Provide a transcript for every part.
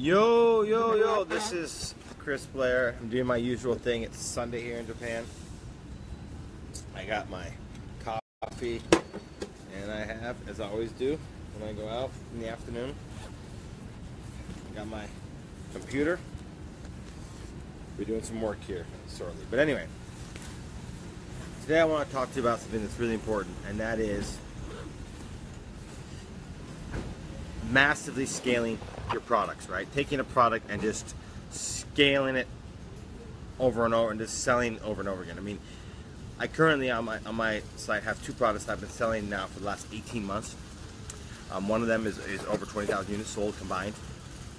Yo, yo, yo, this is Chris Blair. I'm doing my usual thing. It's Sunday here in Japan. I got my coffee, and I have, as I always do, when I go out in the afternoon, I got my computer. We're doing some work here shortly. But anyway, today I want to talk to you about something that's really important, and that is massively scaling your products, right? Taking a product and just scaling it over and over and just selling over and over again. I mean, I currently on my on my site have two products I've been selling now for the last 18 months. Um, one of them is, is over 20,000 units sold combined,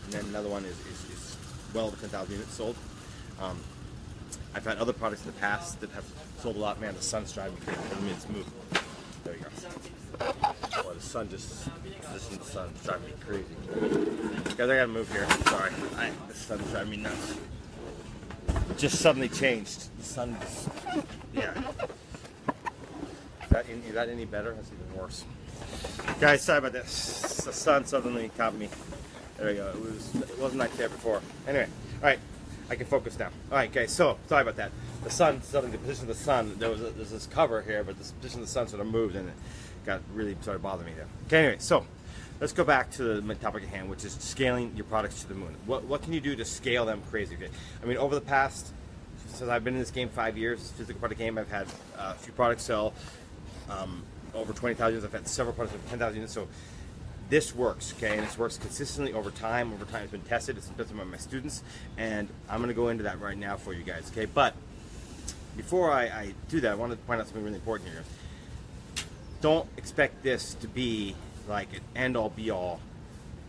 and then another one is, is, is well over 10,000 units sold. Um, I've had other products in the past that have sold a lot. Man, the sun's driving me just move. There you go. Boy, the sun just, listen to the sun, it's driving me crazy. Guys, I gotta move here. Sorry. I, the sun's driving me nuts. Just suddenly changed. The sun just, yeah. Is that, any, is that any better? That's even worse. Guys, sorry about this. The sun suddenly caught me. There we go. It was it wasn't like that before. Anyway, all right, I can focus now. All right, guys. So sorry about that. The sun suddenly the position of the sun. There was a, there's this cover here, but the position of the sun sort of moved in it got really started bothering me there. Okay, anyway, so let's go back to the topic at hand, which is scaling your products to the moon. What what can you do to scale them crazy? Okay, I mean over the past since I've been in this game five years, physical product game, I've had a few products sell. Um, over 20,000 units. I've had several products over 10,000 units. So this works, okay, and this works consistently over time. Over time, it's been tested. It's been tested by my students, and I'm going to go into that right now for you guys, okay? But before I, I do that, I want to point out something really important here. Don't expect this to be like an end-all, be-all,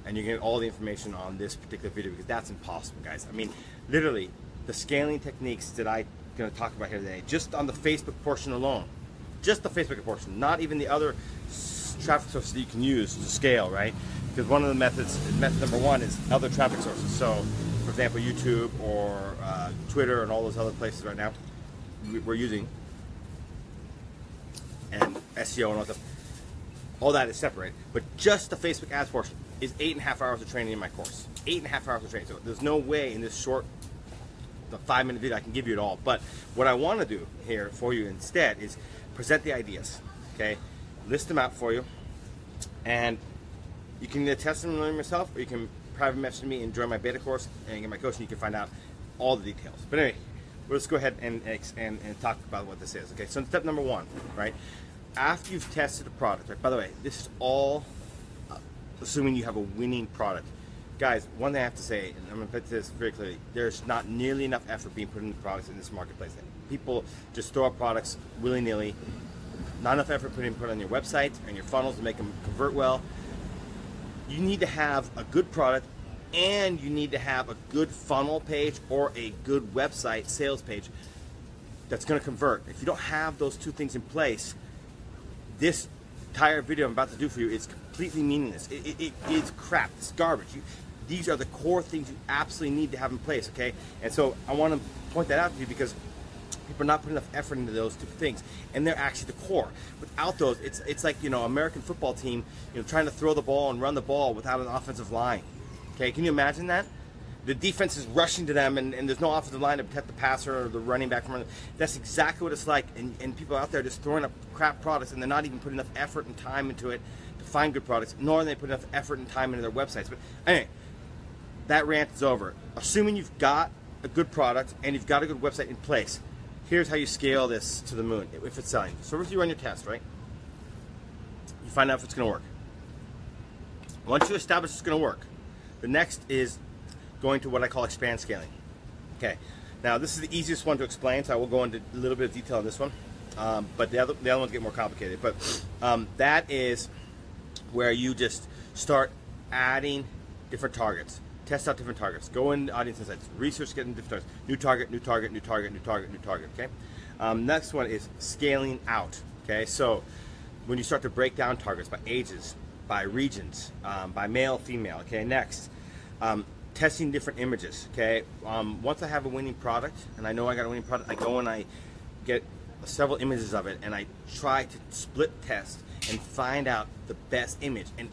and you get all the information on this particular video because that's impossible, guys. I mean, literally, the scaling techniques that I'm going to talk about here today, just on the Facebook portion alone, just the Facebook portion, not even the other traffic sources that you can use to scale, right? Because one of the methods, method number one is other traffic sources. So, for example, YouTube or uh, Twitter and all those other places right now we're using, SEO and all that stuff. All that is separate, but just the Facebook ads portion is eight and a half hours of training in my course. Eight and a half hours of training. So there's no way in this short the five minute video I can give you it all. But what I want to do here for you instead is present the ideas, okay? List them out for you, and you can either test them learn yourself, or you can private message me and join my beta course and get my coaching. You can find out all the details. But anyway, let's go ahead and, and, and talk about what this is. Okay, so step number one, right? After you've tested a product, right? By the way, this is all uh, assuming you have a winning product. Guys, one thing I have to say, and I'm going to put this very clearly, there's not nearly enough effort being put into products in this marketplace. People just throw up products willy-nilly. Not enough effort put put on your website and your funnels to make them convert well. You need to have a good product and you need to have a good funnel page or a good website sales page that's going to convert. If you don't have those two things in place, this entire video I'm about to do for you is completely meaningless. It, it, it is crap. It's garbage. You, these are the core things you absolutely need to have in place, okay? And so I want to point that out to you because people are not putting enough effort into those two things, and they're actually the core. Without those, it's it's like you know American football team, you know, trying to throw the ball and run the ball without an offensive line. Okay, can you imagine that? The defense is rushing to them, and, and there's no offensive line to protect the passer or the running back from. That's exactly what it's like, and, and people out there just throwing up crap products, and they're not even putting enough effort and time into it to find good products, nor are they put enough effort and time into their websites. But anyway, that rant is over. Assuming you've got a good product and you've got a good website in place, here's how you scale this to the moon if it's selling. So first you run your test, right? You find out if it's going to work. Once you establish it's going to work, the next is going to what I call expand scaling. Okay, now this is the easiest one to explain, so I will go into a little bit of detail on this one. Um, but the other, the other ones get more complicated. But um, that is where you just start adding different targets test out different targets. Go in audience insights, research getting different targets. New target, new target, new target, new target, new target. Okay. Um, next one is scaling out. Okay. So when you start to break down targets by ages, by regions, um, by male, female. Okay. Next, um, testing different images. Okay. Um, once I have a winning product and I know I got a winning product, I go and I get several images of it and I try to split test and find out the best image. And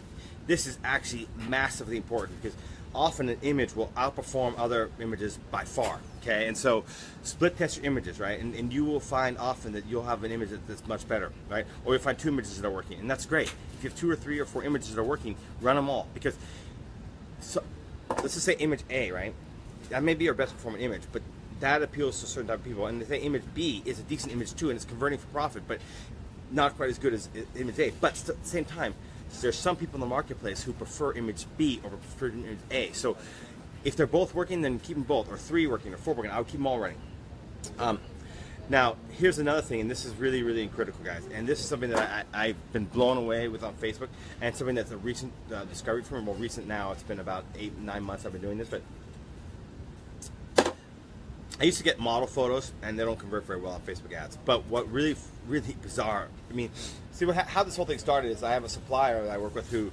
this is actually massively important because often an image will outperform other images by far. Okay, and so split test your images, right? And, and you will find often that you'll have an image that's much better, right? Or you'll find two images that are working, and that's great. If you have two or three or four images that are working, run them all because so let's just say image A, right? That may be your best performing image, but that appeals to certain type of people. And they say image B is a decent image too, and it's converting for profit, but not quite as good as image A. But at the same time, there's some people in the marketplace who prefer image B over prefer image A. So if they're both working, then keep them both, or three working, or four working. I would keep them all running. Um, now, here's another thing, and this is really, really critical, guys. And this is something that I, have been blown away with on Facebook, and something that's a recent uh, discovery for me. Well, recent now, it's been about eight, nine months I've been doing this, but I used to get model photos, and they don't convert very well on Facebook ads. But what really, really bizarre, I mean, see what, how this whole thing started is I have a supplier that I work with who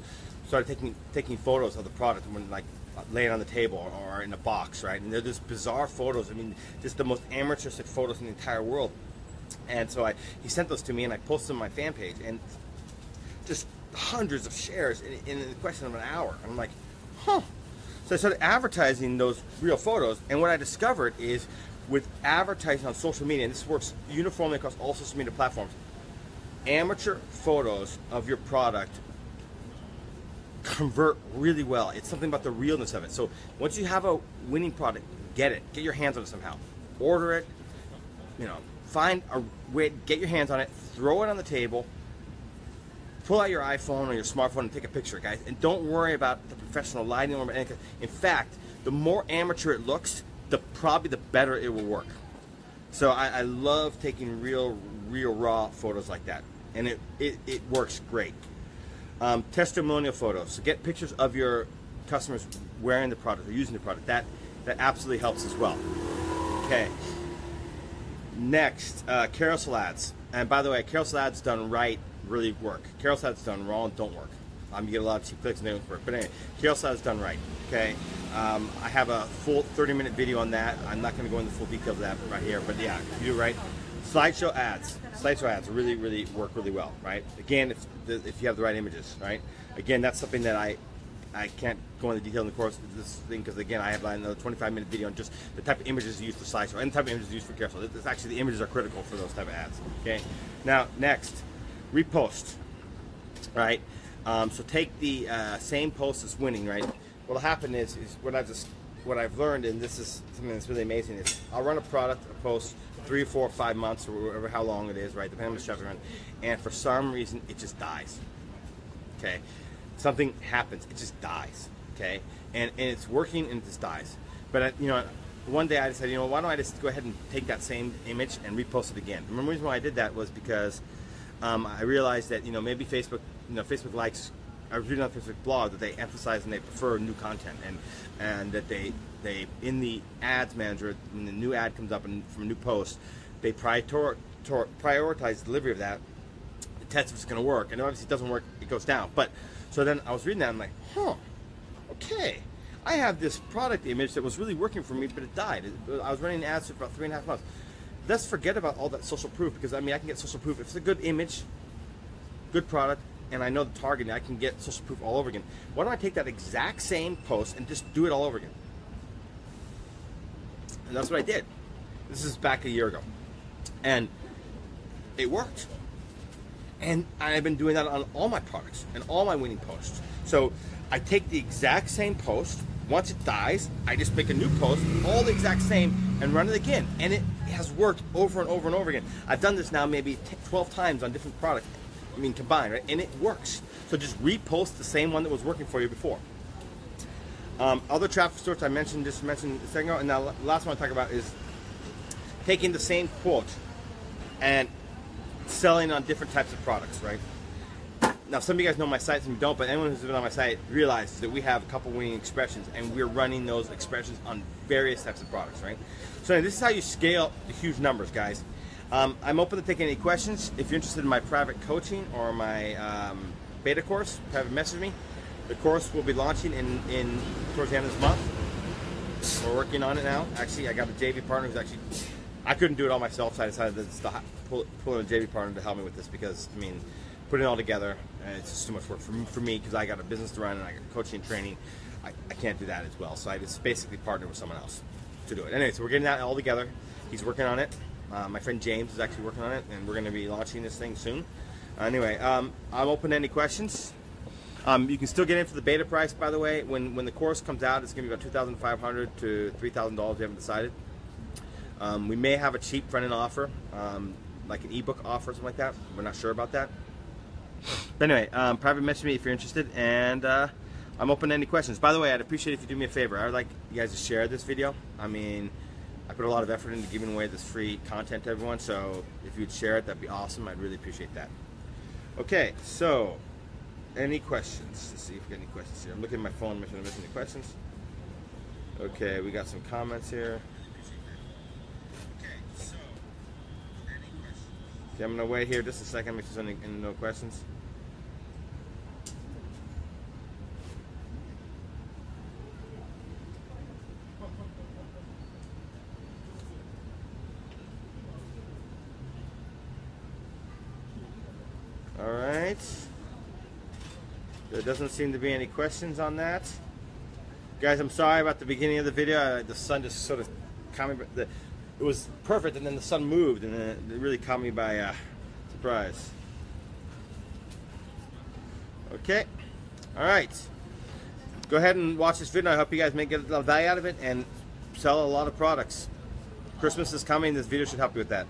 started taking taking photos of the product when like laying on the table or in a box, right? And they're just bizarre photos. I mean, just the most amateuristic photos in the entire world. And so I, he sent those to me, and I posted them on my fan page, and just hundreds of shares in, in the question of an hour. And I'm like, huh. So I started advertising those real photos, and what I discovered is with advertising on social media, and this works uniformly across all social media platforms, amateur photos of your product convert really well. It's something about the realness of it. So once you have a winning product, get it. Get your hands on it somehow. Order it. You know, find a way, get your hands on it, throw it on the table, pull out your iPhone or your smartphone and take a picture, guys. And don't worry about the professional lighting or anything. In fact, the more amateur it looks, the probably the better it will work. So I, I love taking real, real raw photos like that, and it, it, it works great. Um, testimonial photos. So get pictures of your customers wearing the product or using the product. That that absolutely helps as well. Okay. Next, uh, carousel ads. And by the way, carousel ads done right really work. Carousel ads done wrong don't work. Um, you get a lot of cheap clicks and they don't work. But anyway, carousel ads done right. Okay. Um, I have a full 30 minute video on that. I'm not going to go into full details of that right here. But yeah, you do right. Slideshow ads. Slideshow ads really, really work really well, right? Again, if, if you have the right images, right? Again, that's something that I I can't go into detail in the course of this thing because again, I have another 25 minute video on just the type of images used for slideshow and the type of images used for carousel. It's actually the images are critical for those type of ads. Okay. Now, next, repost. Right. Um, so take the uh, same post that's winning. Right. What'll happen is, is what I've just what I've learned, and this is something that's really amazing, is I'll run a product, a post, three, four, five months, or whatever how long it is, right, depending on the traffic run, and for some reason it just dies. Okay, something happens, it just dies. Okay, and and it's working and it just dies. But uh, you know, one day I decided, you know, why don't I just go ahead and take that same image and repost it again? And the reason why I did that was because um, I realized that you know maybe Facebook, you know, Facebook likes I was reading on Facebook blog that they emphasize and they prefer new content and and that they they in the ads manager when the new ad comes up and from a new post they prior, prioritize delivery of that to test if it's going to work. And obviously it doesn't work it goes down. But so then I was reading that I'm like huh okay. I have this product image that was really working for me but it died. I was running ads for about three and a half months. Let's forget about all that social proof because I mean I can get social proof. If it's a good image good product and I know the target, I can get social proof all over again. Why don't I take that exact same post and just do it all over again? And that's what I did. This is back a year ago. And it worked. And I've been doing that on all my products and all my winning posts. So I take the exact same post. Once it dies, I just make a new post, all the exact same, and run it again. And it has worked over and over and over again. I've done this now maybe 12 times on different products I mean combined, right? And it works. So just repost the same one that was working for you before. Um, other traffic source I mentioned just mentioned a second ago, and now the last one I talk about is taking the same quote and selling on different types of products, right? Now, some of you guys know my site, some don't, but anyone who's been on my site realizes that we have a couple winning expressions, and we're running those expressions on various types of products, right? So this is how you scale the huge numbers, guys. Um, I'm open to taking any questions. If you're interested in my private coaching or my um, beta course, private message me. The course will be launching in, in towards the end of this month. We're working on it now. Actually, I got a JV partner who's actually, I couldn't do it all myself, so I decided to pull, pull in a JV partner to help me with this because, I mean, putting it all together, and it's just too much work for, for me because I got a business to run and I got coaching and training. I, I can't do that as well, so I just basically partner with someone else to do it. Anyway, so we're getting that all together. He's working on it. Uh, my friend James is actually working on it, and we're going to be launching this thing soon. Anyway, um, I'm open to any questions. Um, you can still get in for the beta price, by the way. When when the course comes out, it's going to be about two thousand five hundred to three thousand dollars. We haven't decided. Um, we may have a cheap front end offer, um, like an ebook offer, or something like that. We're not sure about that. But anyway, um, private message me if you're interested, and uh, I'm open to any questions. By the way, I'd appreciate if you do me a favor. I would like you guys to share this video. I mean, I put a lot of effort into giving away this free content to everyone, so if you'd share it, that'd be awesome. I'd really appreciate that. Okay, so any questions? Let's see if we got any questions here. I'm looking at my phone, making sure I miss any questions. Okay, we got some comments here. Okay, so any questions? Okay, I'm gonna wait here just a second, make sure there's any, any no questions. All right. There doesn't seem to be any questions on that. Guys, I'm sorry about the beginning of the video. Uh, the sun just sort of caught me. The, it was perfect, and then the sun moved, and then it really caught me by uh, surprise. Okay. All right. Go ahead and watch this video. I hope you guys make a lot of value out of it and sell a lot of products. Christmas is coming. This video should help you with that.